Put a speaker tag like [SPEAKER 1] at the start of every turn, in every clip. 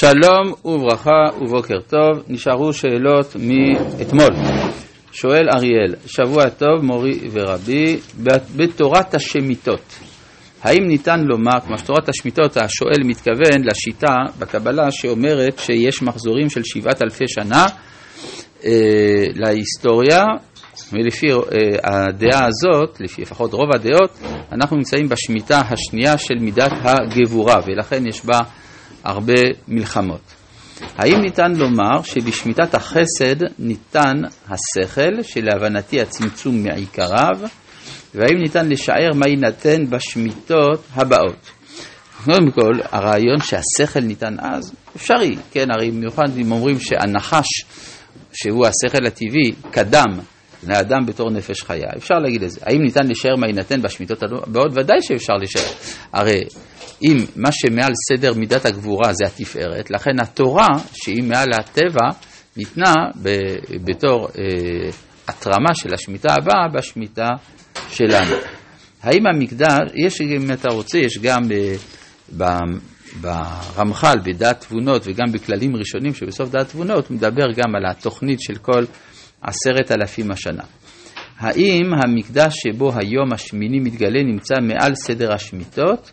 [SPEAKER 1] שלום וברכה ובוקר טוב, נשארו שאלות מאתמול. שואל אריאל, שבוע טוב מורי ורבי, בתורת השמיטות, האם ניתן לומר, כמו שתורת השמיטות, השואל מתכוון לשיטה בקבלה שאומרת שיש מחזורים של שבעת אלפי שנה אה, להיסטוריה, ולפי אה, הדעה הזאת, לפי לפחות רוב הדעות, אנחנו נמצאים בשמיטה השנייה של מידת הגבורה, ולכן יש בה הרבה מלחמות. האם ניתן לומר שבשמיטת החסד ניתן השכל, שלהבנתי הצמצום מעיקריו, והאם ניתן לשער מה יינתן בשמיטות הבאות? קודם כל, הרעיון שהשכל ניתן אז, אפשרי, כן, הרי במיוחד אם אומרים שהנחש, שהוא השכל הטבעי, קדם לאדם בתור נפש חיה, אפשר להגיד את זה. האם ניתן לשער מה יינתן בשמיטות הבאות? ודאי שאפשר לשער. הרי אם מה שמעל סדר מידת הגבורה זה התפארת, לכן התורה, שהיא מעל הטבע, ניתנה ב- בתור אה, התרמה של השמיטה הבאה בשמיטה שלנו. האם המקדש, יש, אם אתה רוצה, יש גם אה, ברמח"ל, בדעת תבונות וגם בכללים ראשונים שבסוף דעת תבונות, מדבר גם על התוכנית של כל עשרת אלפים השנה. האם המקדש שבו היום השמיני מתגלה נמצא מעל סדר השמיטות?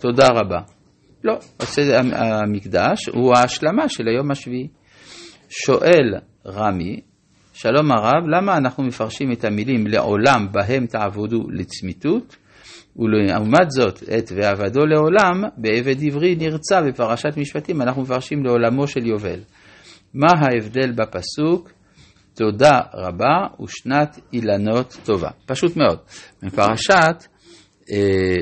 [SPEAKER 1] תודה רבה. לא, המקדש הוא ההשלמה של היום השביעי. שואל רמי, שלום הרב, למה אנחנו מפרשים את המילים לעולם בהם תעבודו לצמיתות, ולעומת זאת את ועבדו לעולם בעבד עברי נרצה בפרשת משפטים, אנחנו מפרשים לעולמו של יובל. מה ההבדל בפסוק? תודה רבה ושנת אילנות טובה. פשוט מאוד. בפרשת אה,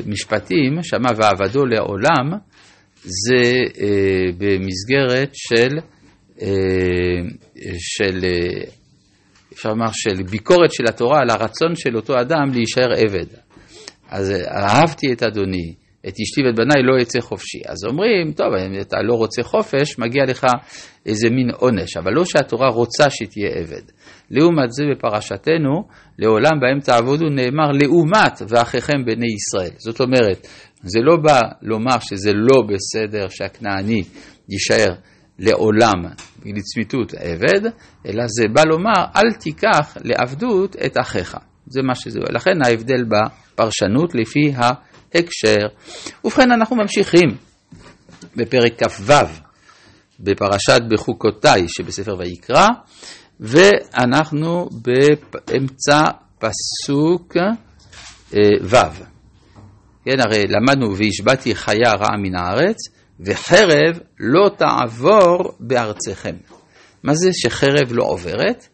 [SPEAKER 1] משפטים, שמע ועבדו לעולם, זה אה, במסגרת של, אה, של, אפשר לומר, של ביקורת של התורה על הרצון של אותו אדם להישאר עבד. אז אהבתי את אדוני, את אשתי ואת בניי לא יצא חופשי. אז אומרים, טוב, אם אתה לא רוצה חופש, מגיע לך איזה מין עונש, אבל לא שהתורה רוצה שתהיה עבד. לעומת זה בפרשתנו, לעולם בהם תעבודו נאמר לעומת ואחיכם בני ישראל. זאת אומרת, זה לא בא לומר שזה לא בסדר שהכנעני יישאר לעולם לצמיתות עבד, אלא זה בא לומר אל תיקח לעבדות את אחיך. זה מה שזה, לכן ההבדל בפרשנות לפי ההקשר. ובכן אנחנו ממשיכים בפרק כ"ו בפרשת בחוקותיי שבספר ויקרא, ואנחנו באמצע פסוק אה, ו'. כן, הרי למדנו והשבעתי חיה רעה מן הארץ, וחרב לא תעבור בארצכם. מה זה שחרב לא עוברת?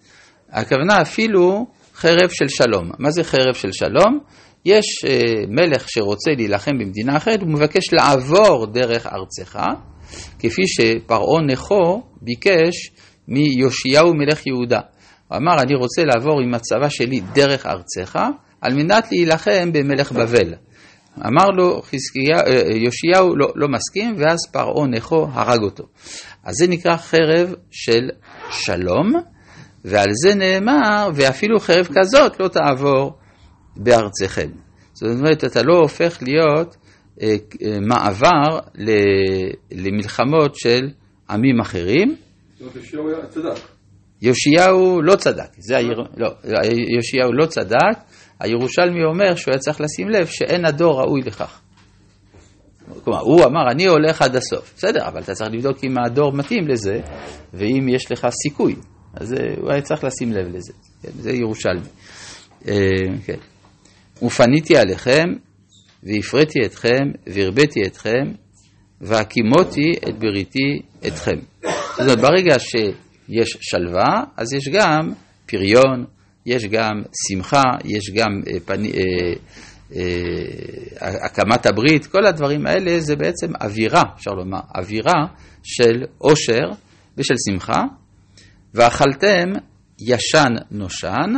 [SPEAKER 1] הכוונה אפילו חרב של שלום. מה זה חרב של שלום? יש אה, מלך שרוצה להילחם במדינה אחרת, הוא מבקש לעבור דרך ארצך, כפי שפרעה נכו ביקש מיאשיהו מלך יהודה. הוא אמר, אני רוצה לעבור עם הצבא שלי דרך ארצך, על מנת להילחם במלך בבל. אמר לו אה, יאשיהו לא, לא מסכים, ואז פרעה נכו הרג אותו. אז זה נקרא חרב של שלום, ועל זה נאמר, ואפילו חרב כזאת לא תעבור בארצכם. זאת אומרת, אתה לא הופך להיות אה, אה, מעבר למלחמות של עמים אחרים. יאשיהו לא צדק, זה העיר, לא, יאשיהו לא צדק, הירושלמי אומר שהוא היה צריך לשים לב שאין הדור ראוי לכך. כלומר, הוא אמר, אני הולך עד הסוף. בסדר, אבל אתה צריך לבדוק אם הדור מתאים לזה, ואם יש לך סיכוי. אז הוא היה צריך לשים לב לזה. כן, זה ירושלמי. אה, כן. ופניתי עליכם, והפריתי אתכם, והרביתי אתכם, והקימותי את בריתי אתכם. זאת אומרת, ברגע שיש שלווה, אז יש גם פריון, יש גם שמחה, יש גם אה, פני, אה, אה, הקמת הברית, כל הדברים האלה זה בעצם אווירה, אפשר לומר, אווירה של עושר ושל שמחה, ואכלתם ישן נושן,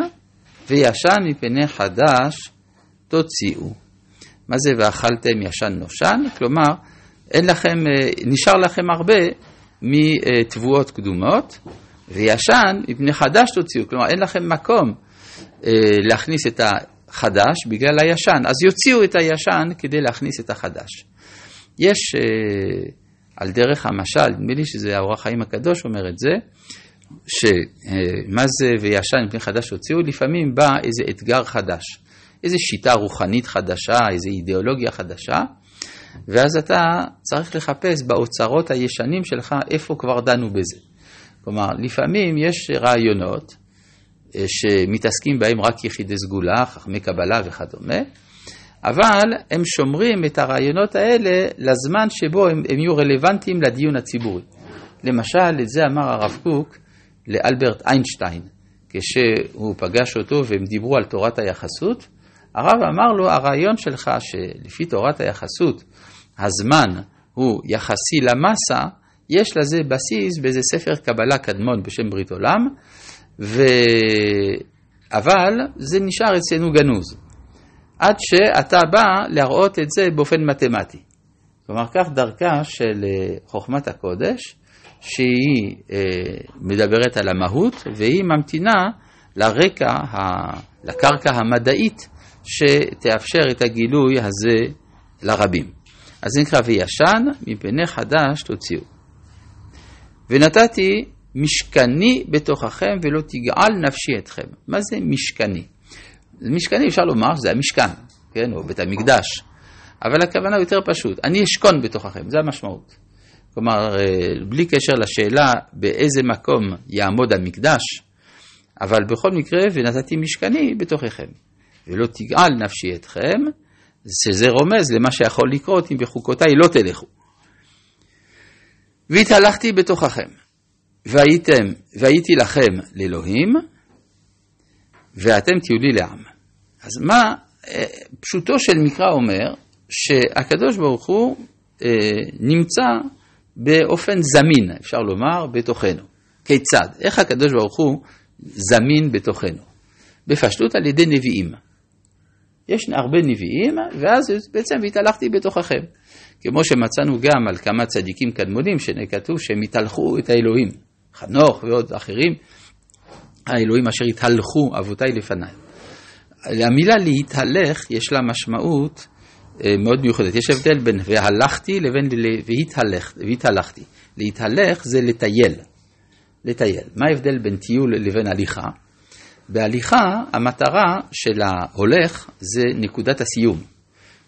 [SPEAKER 1] וישן מפני חדש תוציאו. מה זה ואכלתם ישן נושן? כלומר, אין לכם, אה, נשאר לכם הרבה מתבואות קדומות, וישן מפני חדש תוציאו. כלומר, אין לכם מקום אה, להכניס את החדש בגלל הישן, אז יוציאו את הישן כדי להכניס את החדש. יש אה, על דרך המשל, נדמה לי שזה האור החיים הקדוש אומר את זה, שמה זה וישן מפני חדש הוציאו, לפעמים בא איזה אתגר חדש, איזה שיטה רוחנית חדשה, איזה אידיאולוגיה חדשה, ואז אתה צריך לחפש באוצרות הישנים שלך איפה כבר דנו בזה. כלומר, לפעמים יש רעיונות אה, שמתעסקים בהם רק יחידי סגולה, חכמי קבלה וכדומה, אבל הם שומרים את הרעיונות האלה לזמן שבו הם, הם יהיו רלוונטיים לדיון הציבורי. למשל, את זה אמר הרב קוק לאלברט איינשטיין, כשהוא פגש אותו והם דיברו על תורת היחסות, הרב אמר לו, הרעיון שלך שלפי תורת היחסות הזמן הוא יחסי למסה, יש לזה בסיס באיזה ספר קבלה קדמון בשם ברית עולם, ו... אבל זה נשאר אצלנו גנוז. עד שאתה בא להראות את זה באופן מתמטי. כלומר, כך דרכה של אה, חוכמת הקודש, שהיא אה, מדברת על המהות, והיא ממתינה לרקע, לקרקע המדעית, שתאפשר את הגילוי הזה לרבים. אז זה נקרא וישן, מפני חדש תוציאו. ונתתי משכני בתוככם ולא תגעל נפשי אתכם. מה זה משכני? משכני אפשר לומר שזה המשכן, כן, או בית המקדש, אבל הכוונה יותר פשוט, אני אשכון בתוככם, זה המשמעות. כלומר, אה, בלי קשר לשאלה באיזה מקום יעמוד המקדש, אבל בכל מקרה, ונתתי משכני בתוככם, ולא תגעל נפשי אתכם, שזה רומז למה שיכול לקרות אם בחוקותיי לא תלכו. והתהלכתי בתוככם, והייתם, והייתי לכם לאלוהים, ואתם תהיו לי לעם. אז מה, אה, פשוטו של מקרא אומר שהקדוש ברוך הוא אה, נמצא באופן זמין, אפשר לומר, בתוכנו. כיצד? איך הקדוש ברוך הוא זמין בתוכנו? בפשטות על ידי נביאים. יש הרבה נביאים, ואז בעצם והתהלכתי בתוככם. כמו שמצאנו גם על כמה צדיקים קדמונים, שכתוב שהם התהלכו את האלוהים. חנוך ועוד אחרים, האלוהים אשר התהלכו אבותיי לפניי. המילה להתהלך יש לה משמעות אה, מאוד מיוחדת. יש הבדל בין והלכתי לבין והתהלך, והתהלכתי. להתהלך זה לטייל. לטייל. מה ההבדל בין טיול לבין הליכה? בהליכה המטרה של ההולך זה נקודת הסיום.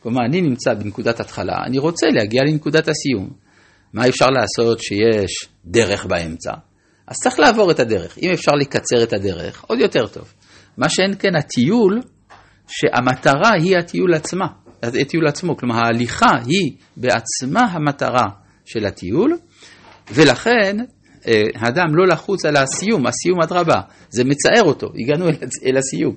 [SPEAKER 1] כלומר, אני נמצא בנקודת התחלה, אני רוצה להגיע לנקודת הסיום. מה אפשר לעשות שיש דרך באמצע? אז צריך לעבור את הדרך. אם אפשר לקצר את הדרך, עוד יותר טוב. מה שאין כן הטיול, שהמטרה היא הטיול עצמה, הטיול עצמו. כלומר, ההליכה היא בעצמה המטרה של הטיול, ולכן האדם לא לחוץ על הסיום, הסיום אדרבה, זה מצער אותו, הגענו אל הסיום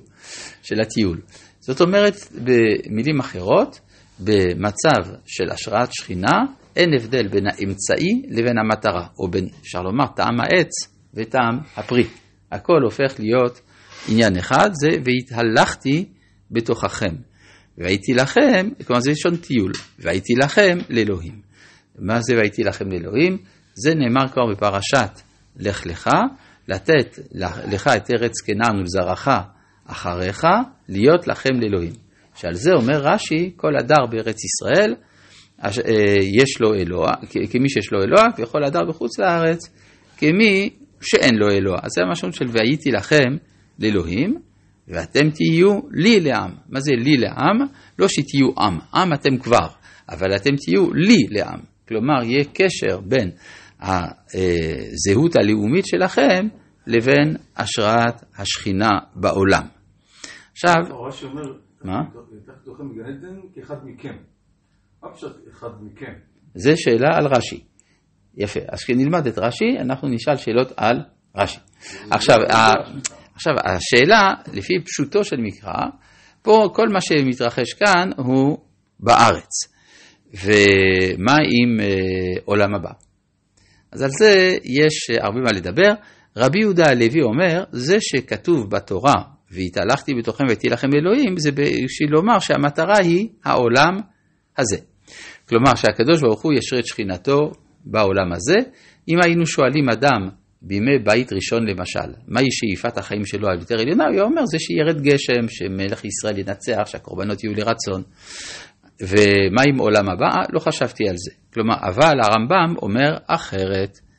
[SPEAKER 1] של הטיול. זאת אומרת, במילים אחרות, במצב של השראת שכינה, אין הבדל בין האמצעי לבין המטרה, או בין, אפשר לומר, טעם העץ וטעם הפרי. הכל הופך להיות עניין אחד, זה והתהלכתי בתוככם. והייתי לכם, כלומר זה לשון טיול, והייתי לכם לאלוהים. מה זה והייתי לכם לאלוהים? זה נאמר כבר בפרשת לך לך, לתת לך את ארץ כנען ולזרעך אחריך, להיות לכם לאלוהים. שעל זה אומר רש"י, כל הדר בארץ ישראל, אה, יש לו אלוה, כמי שיש לו אלוה, וכל הדר בחוץ לארץ, כמי שאין לו אלוה. אז זה המשמעות של והייתי לכם לאלוהים, ואתם תהיו לי לעם. מה זה לי לעם? לא שתהיו עם, עם אתם כבר, אבל אתם תהיו לי לעם. כלומר, יהיה קשר בין הזהות הלאומית שלכם לבין השראת השכינה בעולם. עכשיו...
[SPEAKER 2] רש"י אומר,
[SPEAKER 1] מה?
[SPEAKER 2] תוכן בגן עדן כאחד מכם. מה פשוט אחד מכם?
[SPEAKER 1] זה שאלה על רש"י. יפה. אז כשנלמד את רש"י, אנחנו נשאל שאלות על רש"י. עכשיו, עכשיו, השאלה, לפי פשוטו של מקרא, פה כל מה שמתרחש כאן הוא בארץ. ומה עם אה, עולם הבא? אז על זה יש הרבה מה לדבר. רבי יהודה הלוי אומר, זה שכתוב בתורה, והתהלכתי בתוכם והייתי לכם אלוהים, זה בשביל לומר שהמטרה היא העולם הזה. כלומר שהקדוש ברוך הוא ישרה את שכינתו בעולם הזה. אם היינו שואלים אדם בימי בית ראשון למשל, מהי שאיפת החיים שלו על יותר עליונה, הוא אומר זה שירד גשם, שמלך ישראל ינצח, שהקורבנות יהיו לרצון. ומה עם עולם הבא? לא חשבתי על זה. כלומר, אבל הרמב"ם אומר אחרת.